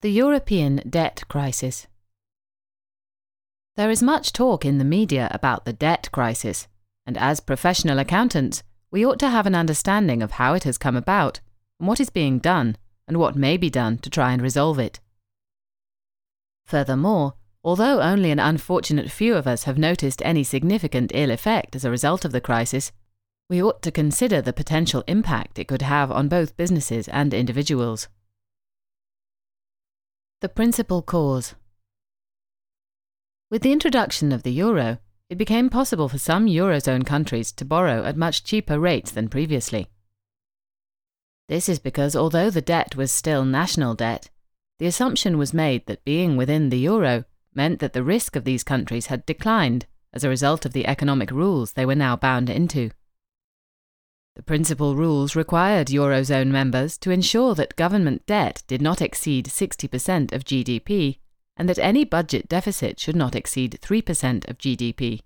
The European Debt Crisis. There is much talk in the media about the debt crisis, and as professional accountants, we ought to have an understanding of how it has come about, and what is being done, and what may be done to try and resolve it. Furthermore, although only an unfortunate few of us have noticed any significant ill effect as a result of the crisis, we ought to consider the potential impact it could have on both businesses and individuals. The principal cause. With the introduction of the euro, it became possible for some eurozone countries to borrow at much cheaper rates than previously. This is because although the debt was still national debt, the assumption was made that being within the euro meant that the risk of these countries had declined as a result of the economic rules they were now bound into. The principal rules required Eurozone members to ensure that government debt did not exceed 60% of GDP and that any budget deficit should not exceed 3% of GDP.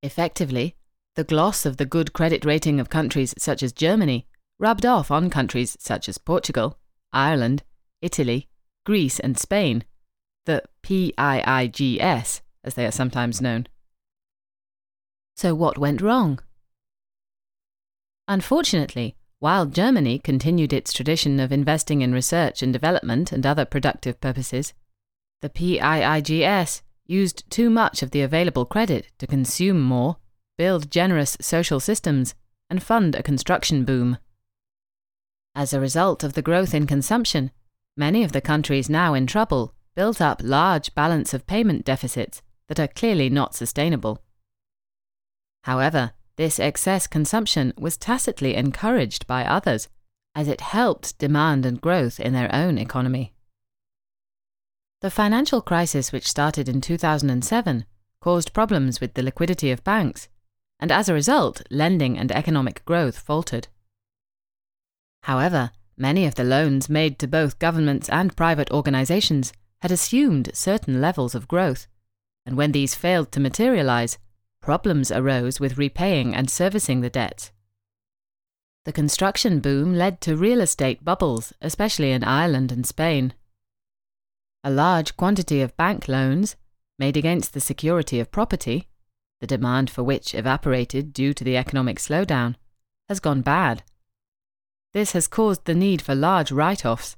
Effectively, the gloss of the good credit rating of countries such as Germany rubbed off on countries such as Portugal, Ireland, Italy, Greece, and Spain, the PIIGS, as they are sometimes known. So, what went wrong? Unfortunately, while Germany continued its tradition of investing in research and development and other productive purposes, the PIIGS used too much of the available credit to consume more, build generous social systems, and fund a construction boom. As a result of the growth in consumption, many of the countries now in trouble built up large balance of payment deficits that are clearly not sustainable. However, this excess consumption was tacitly encouraged by others, as it helped demand and growth in their own economy. The financial crisis, which started in 2007, caused problems with the liquidity of banks, and as a result, lending and economic growth faltered. However, many of the loans made to both governments and private organizations had assumed certain levels of growth, and when these failed to materialize, problems arose with repaying and servicing the debt. The construction boom led to real estate bubbles, especially in Ireland and Spain. A large quantity of bank loans, made against the security of property, the demand for which evaporated due to the economic slowdown, has gone bad. This has caused the need for large write offs.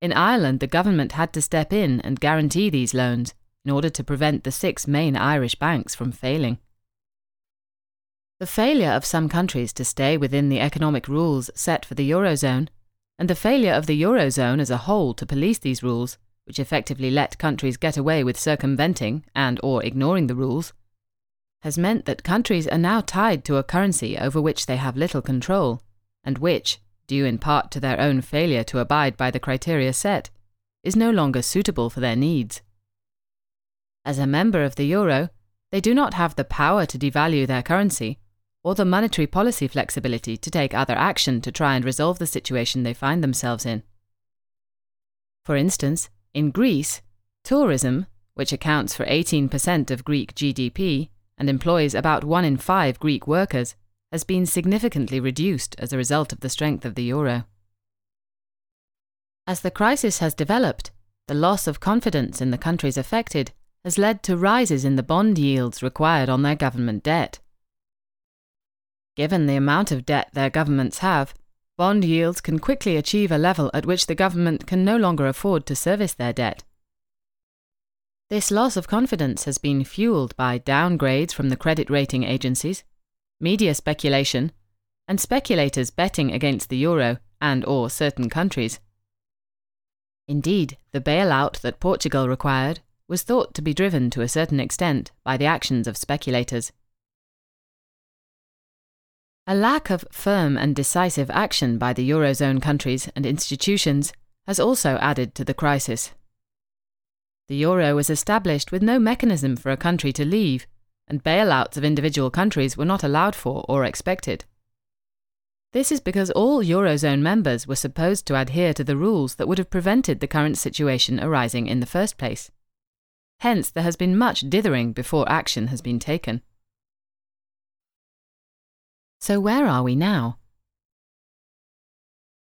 In Ireland, the government had to step in and guarantee these loans, in order to prevent the six main Irish banks from failing. The failure of some countries to stay within the economic rules set for the Eurozone, and the failure of the Eurozone as a whole to police these rules, which effectively let countries get away with circumventing and or ignoring the rules, has meant that countries are now tied to a currency over which they have little control, and which, due in part to their own failure to abide by the criteria set, is no longer suitable for their needs. As a member of the euro, they do not have the power to devalue their currency or the monetary policy flexibility to take other action to try and resolve the situation they find themselves in. For instance, in Greece, tourism, which accounts for 18% of Greek GDP and employs about one in five Greek workers, has been significantly reduced as a result of the strength of the euro. As the crisis has developed, the loss of confidence in the countries affected has led to rises in the bond yields required on their government debt. Given the amount of debt their governments have, bond yields can quickly achieve a level at which the government can no longer afford to service their debt. This loss of confidence has been fueled by downgrades from the credit rating agencies, media speculation, and speculators betting against the euro and or certain countries. Indeed, the bailout that Portugal required was thought to be driven to a certain extent by the actions of speculators. A lack of firm and decisive action by the Eurozone countries and institutions has also added to the crisis. The euro was established with no mechanism for a country to leave, and bailouts of individual countries were not allowed for or expected. This is because all Eurozone members were supposed to adhere to the rules that would have prevented the current situation arising in the first place. Hence, there has been much dithering before action has been taken. So, where are we now?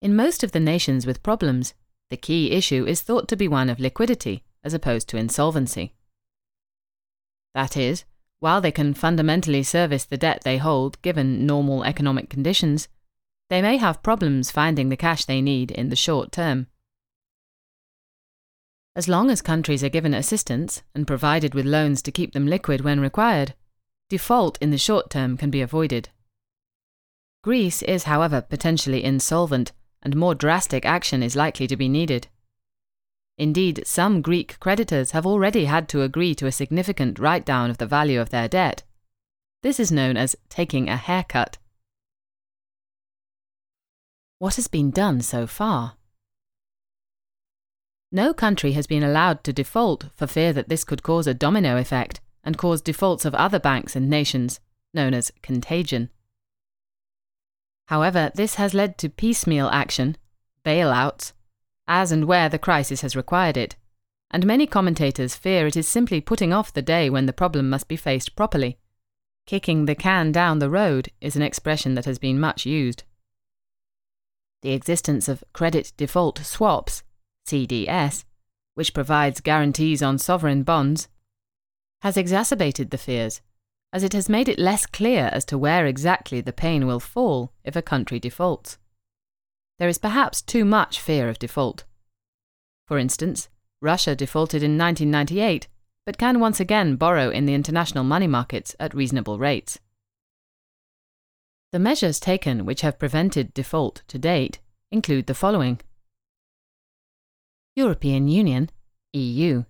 In most of the nations with problems, The key issue is thought to be one of liquidity as opposed to insolvency. That is, while they can fundamentally service the debt they hold given normal economic conditions, they may have problems finding the cash they need in the short term. As long as countries are given assistance and provided with loans to keep them liquid when required, default in the short term can be avoided. Greece is, however, potentially insolvent, and more drastic action is likely to be needed. Indeed, some Greek creditors have already had to agree to a significant write down of the value of their debt. This is known as taking a haircut. What has been done so far? No country has been allowed to default for fear that this could cause a domino effect and cause defaults of other banks and nations, known as contagion. However, this has led to piecemeal action, bailouts, as and where the crisis has required it, and many commentators fear it is simply putting off the day when the problem must be faced properly. Kicking the can down the road is an expression that has been much used. The existence of credit default swaps, CDS, which provides guarantees on sovereign bonds, has exacerbated the fears, as it has made it less clear as to where exactly the pain will fall if a country defaults there is perhaps too much fear of default. For instance, Russia defaulted in 1998, but can once again borrow in the international money markets at reasonable rates. The measures taken which have prevented default to date include the following European Union, EU.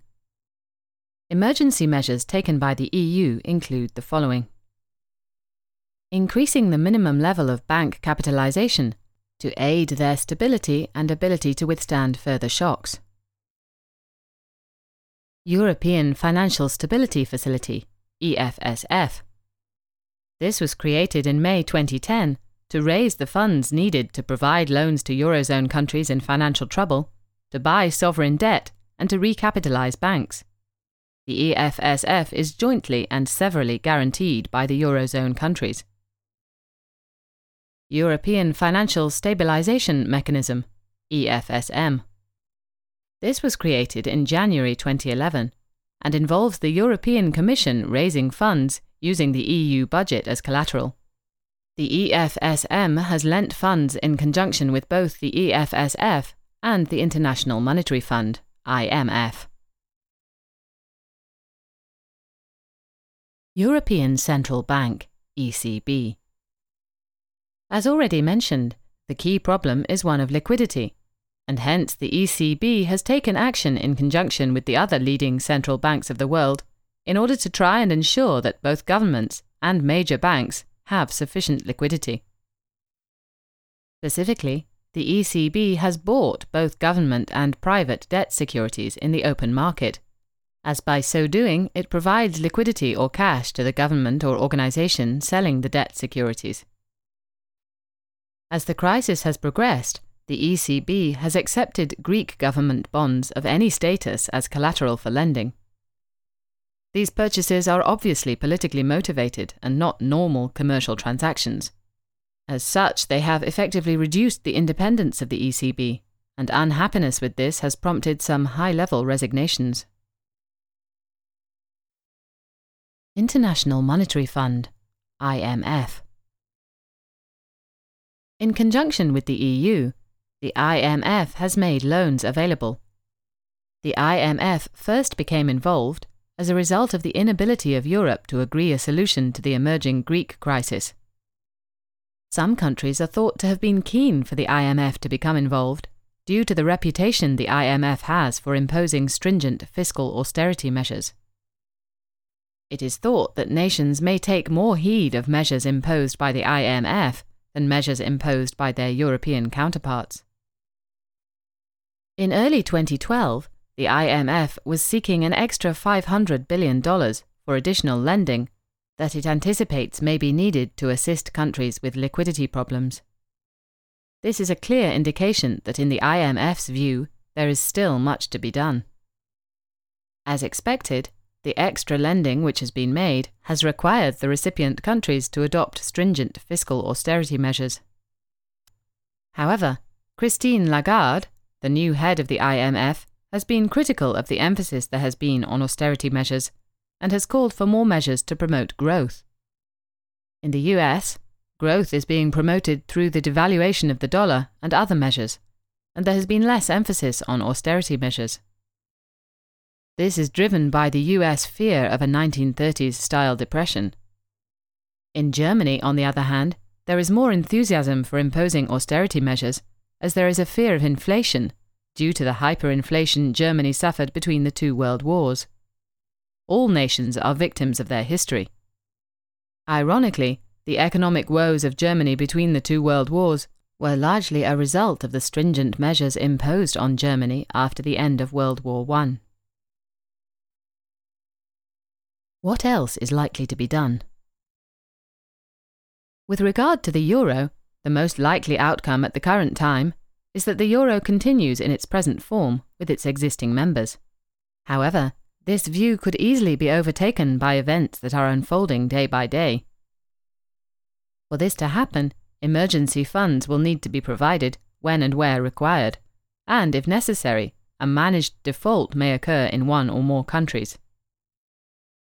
Emergency measures taken by the EU include the following Increasing the minimum level of bank capitalization to aid their stability and ability to withstand further shocks. European Financial Stability Facility, EFSF. This was created in May 2010 to raise the funds needed to provide loans to Eurozone countries in financial trouble, to buy sovereign debt, and to recapitalize banks. The EFSF is jointly and severally guaranteed by the Eurozone countries. European Financial Stabilisation Mechanism, EFSM. This was created in January 2011 and involves the European Commission raising funds using the EU budget as collateral. The EFSM has lent funds in conjunction with both the EFSF and the International Monetary Fund, IMF. European Central Bank, ECB. As already mentioned, the key problem is one of liquidity, and hence the ECB has taken action in conjunction with the other leading central banks of the world in order to try and ensure that both governments and major banks have sufficient liquidity. Specifically, the ECB has bought both government and private debt securities in the open market, as by so doing it provides liquidity or cash to the government or organization selling the debt securities. As the crisis has progressed, the ECB has accepted Greek government bonds of any status as collateral for lending. These purchases are obviously politically motivated and not normal commercial transactions. As such, they have effectively reduced the independence of the ECB, and unhappiness with this has prompted some high level resignations. International Monetary Fund, IMF. In conjunction with the EU, the IMF has made loans available. The IMF first became involved as a result of the inability of Europe to agree a solution to the emerging Greek crisis. Some countries are thought to have been keen for the IMF to become involved due to the reputation the IMF has for imposing stringent fiscal austerity measures. It is thought that nations may take more heed of measures imposed by the IMF than measures imposed by their European counterparts. In early 2012, the IMF was seeking an extra $500 billion for additional lending that it anticipates may be needed to assist countries with liquidity problems. This is a clear indication that, in the IMF's view, there is still much to be done. As expected, the extra lending which has been made has required the recipient countries to adopt stringent fiscal austerity measures. However, Christine Lagarde, the new head of the IMF, has been critical of the emphasis there has been on austerity measures and has called for more measures to promote growth. In the US, growth is being promoted through the devaluation of the dollar and other measures, and there has been less emphasis on austerity measures. This is driven by the US fear of a 1930s style depression. In Germany, on the other hand, there is more enthusiasm for imposing austerity measures, as there is a fear of inflation due to the hyperinflation Germany suffered between the two world wars. All nations are victims of their history. Ironically, the economic woes of Germany between the two world wars were largely a result of the stringent measures imposed on Germany after the end of World War I. What else is likely to be done? With regard to the euro, the most likely outcome at the current time is that the euro continues in its present form with its existing members. However, this view could easily be overtaken by events that are unfolding day by day. For this to happen, emergency funds will need to be provided when and where required, and, if necessary, a managed default may occur in one or more countries.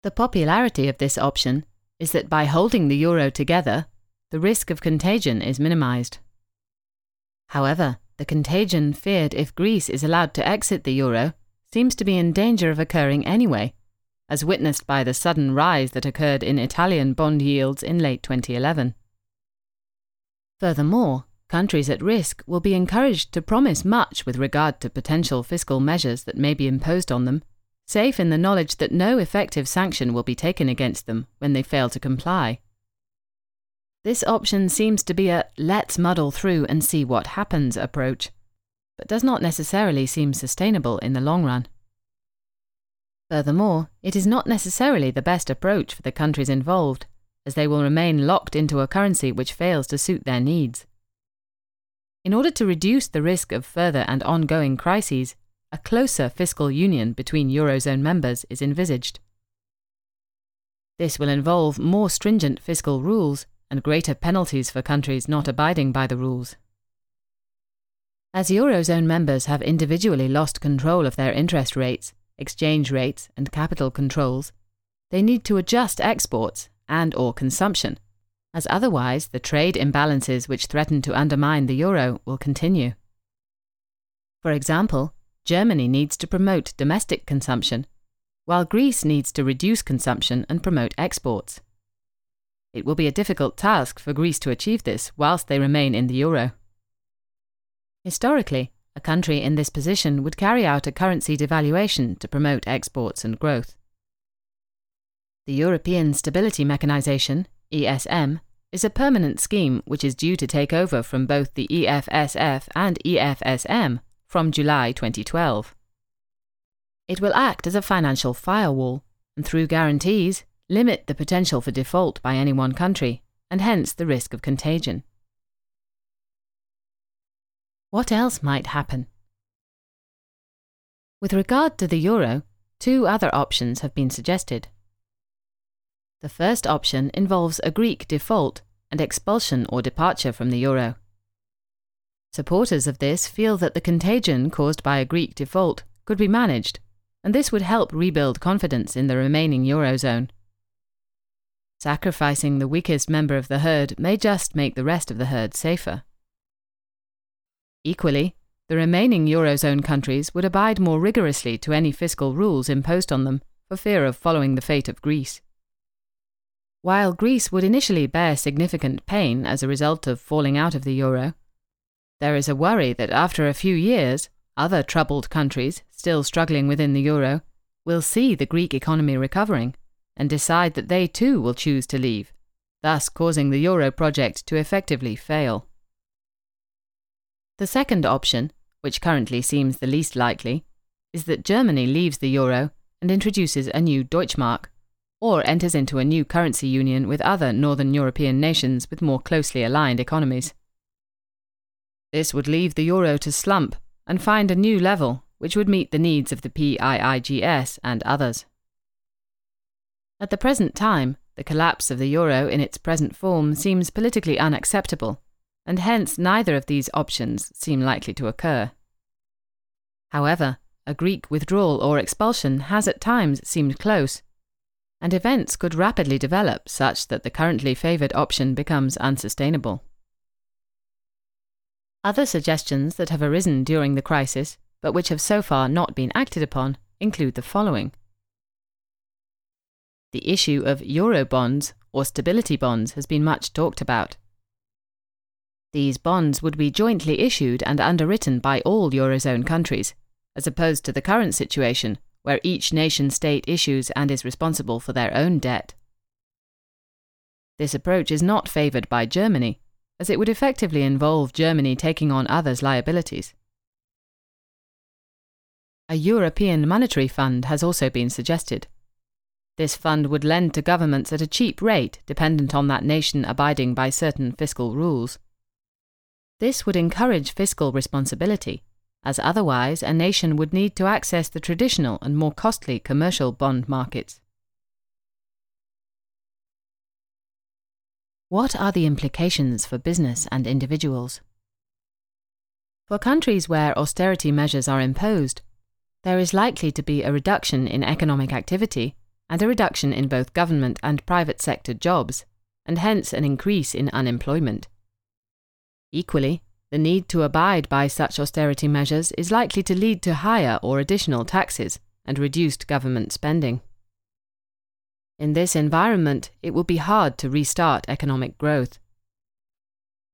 The popularity of this option is that by holding the euro together, the risk of contagion is minimized. However, the contagion feared if Greece is allowed to exit the euro seems to be in danger of occurring anyway, as witnessed by the sudden rise that occurred in Italian bond yields in late 2011. Furthermore, countries at risk will be encouraged to promise much with regard to potential fiscal measures that may be imposed on them safe in the knowledge that no effective sanction will be taken against them when they fail to comply. This option seems to be a let's muddle through and see what happens approach, but does not necessarily seem sustainable in the long run. Furthermore, it is not necessarily the best approach for the countries involved, as they will remain locked into a currency which fails to suit their needs. In order to reduce the risk of further and ongoing crises, a closer fiscal union between Eurozone members is envisaged. This will involve more stringent fiscal rules and greater penalties for countries not abiding by the rules. As Eurozone members have individually lost control of their interest rates, exchange rates, and capital controls, they need to adjust exports and or consumption, as otherwise the trade imbalances which threaten to undermine the euro will continue. For example, Germany needs to promote domestic consumption, while Greece needs to reduce consumption and promote exports. It will be a difficult task for Greece to achieve this whilst they remain in the euro. Historically, a country in this position would carry out a currency devaluation to promote exports and growth. The European Stability Mechanisation, ESM, is a permanent scheme which is due to take over from both the EFSF and EFSM from July 2012. It will act as a financial firewall and, through guarantees, limit the potential for default by any one country and hence the risk of contagion. What else might happen? With regard to the euro, two other options have been suggested. The first option involves a Greek default and expulsion or departure from the euro. Supporters of this feel that the contagion caused by a Greek default could be managed, and this would help rebuild confidence in the remaining Eurozone. Sacrificing the weakest member of the herd may just make the rest of the herd safer. Equally, the remaining Eurozone countries would abide more rigorously to any fiscal rules imposed on them for fear of following the fate of Greece. While Greece would initially bear significant pain as a result of falling out of the euro, there is a worry that after a few years, other troubled countries, still struggling within the euro, will see the Greek economy recovering and decide that they too will choose to leave, thus causing the euro project to effectively fail. The second option, which currently seems the least likely, is that Germany leaves the euro and introduces a new Deutschmark, or enters into a new currency union with other northern European nations with more closely aligned economies. This would leave the euro to slump and find a new level which would meet the needs of the PIIGS and others. At the present time, the collapse of the euro in its present form seems politically unacceptable, and hence neither of these options seem likely to occur. However, a Greek withdrawal or expulsion has at times seemed close, and events could rapidly develop such that the currently favoured option becomes unsustainable. Other suggestions that have arisen during the crisis, but which have so far not been acted upon, include the following. The issue of Eurobonds or stability bonds has been much talked about. These bonds would be jointly issued and underwritten by all Eurozone countries, as opposed to the current situation where each nation state issues and is responsible for their own debt. This approach is not favoured by Germany, as it would effectively involve Germany taking on others' liabilities. A European Monetary Fund has also been suggested. This fund would lend to governments at a cheap rate dependent on that nation abiding by certain fiscal rules. This would encourage fiscal responsibility, as otherwise a nation would need to access the traditional and more costly commercial bond markets. What are the implications for business and individuals? For countries where austerity measures are imposed, there is likely to be a reduction in economic activity and a reduction in both government and private sector jobs, and hence an increase in unemployment. Equally, the need to abide by such austerity measures is likely to lead to higher or additional taxes and reduced government spending. In this environment, it will be hard to restart economic growth.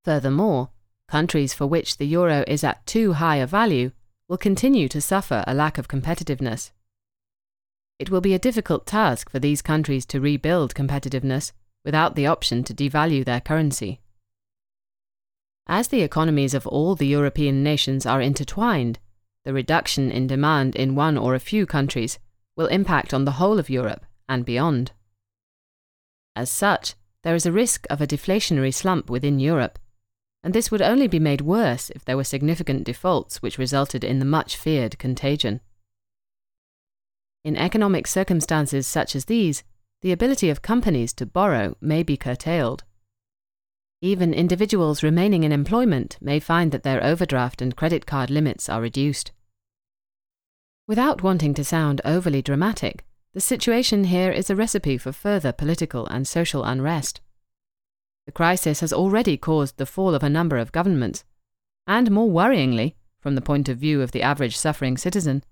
Furthermore, countries for which the euro is at too high a value will continue to suffer a lack of competitiveness. It will be a difficult task for these countries to rebuild competitiveness without the option to devalue their currency. As the economies of all the European nations are intertwined, the reduction in demand in one or a few countries will impact on the whole of Europe and beyond. As such, there is a risk of a deflationary slump within Europe, and this would only be made worse if there were significant defaults which resulted in the much feared contagion. In economic circumstances such as these, the ability of companies to borrow may be curtailed. Even individuals remaining in employment may find that their overdraft and credit card limits are reduced. Without wanting to sound overly dramatic, the situation here is a recipe for further political and social unrest. The crisis has already caused the fall of a number of governments, and more worryingly, from the point of view of the average suffering citizen,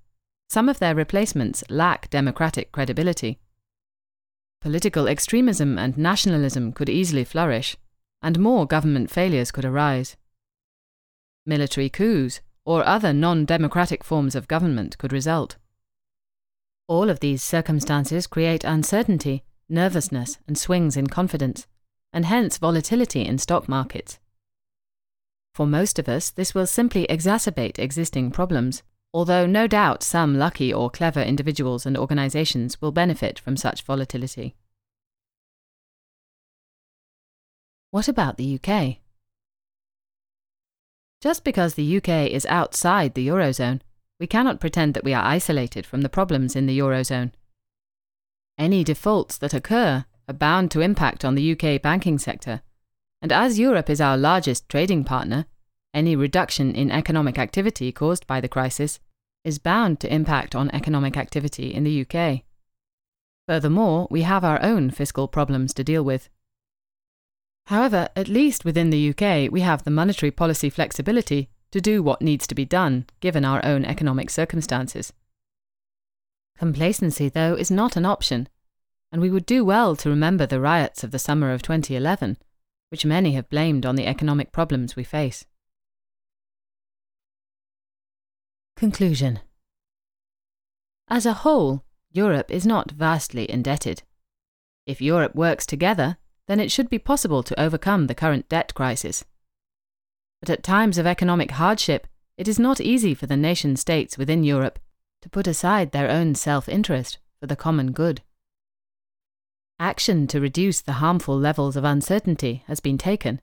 some of their replacements lack democratic credibility. Political extremism and nationalism could easily flourish, and more government failures could arise. Military coups or other non democratic forms of government could result. All of these circumstances create uncertainty, nervousness, and swings in confidence, and hence volatility in stock markets. For most of us, this will simply exacerbate existing problems, although no doubt some lucky or clever individuals and organizations will benefit from such volatility. What about the UK? Just because the UK is outside the Eurozone, we cannot pretend that we are isolated from the problems in the Eurozone. Any defaults that occur are bound to impact on the UK banking sector, and as Europe is our largest trading partner, any reduction in economic activity caused by the crisis is bound to impact on economic activity in the UK. Furthermore, we have our own fiscal problems to deal with. However, at least within the UK, we have the monetary policy flexibility to do what needs to be done, given our own economic circumstances. Complacency, though, is not an option, and we would do well to remember the riots of the summer of 2011, which many have blamed on the economic problems we face. Conclusion As a whole, Europe is not vastly indebted. If Europe works together, then it should be possible to overcome the current debt crisis. But at times of economic hardship, it is not easy for the nation states within Europe to put aside their own self interest for the common good. Action to reduce the harmful levels of uncertainty has been taken,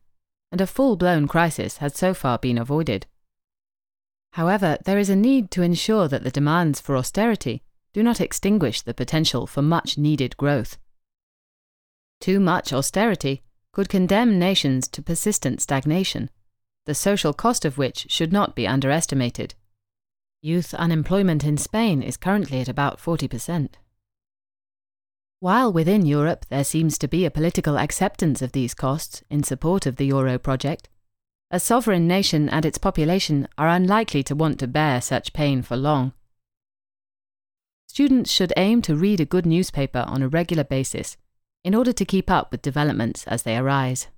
and a full blown crisis has so far been avoided. However, there is a need to ensure that the demands for austerity do not extinguish the potential for much needed growth. Too much austerity could condemn nations to persistent stagnation, the social cost of which should not be underestimated. Youth unemployment in Spain is currently at about 40%. While within Europe there seems to be a political acceptance of these costs in support of the euro project, a sovereign nation and its population are unlikely to want to bear such pain for long. Students should aim to read a good newspaper on a regular basis in order to keep up with developments as they arise.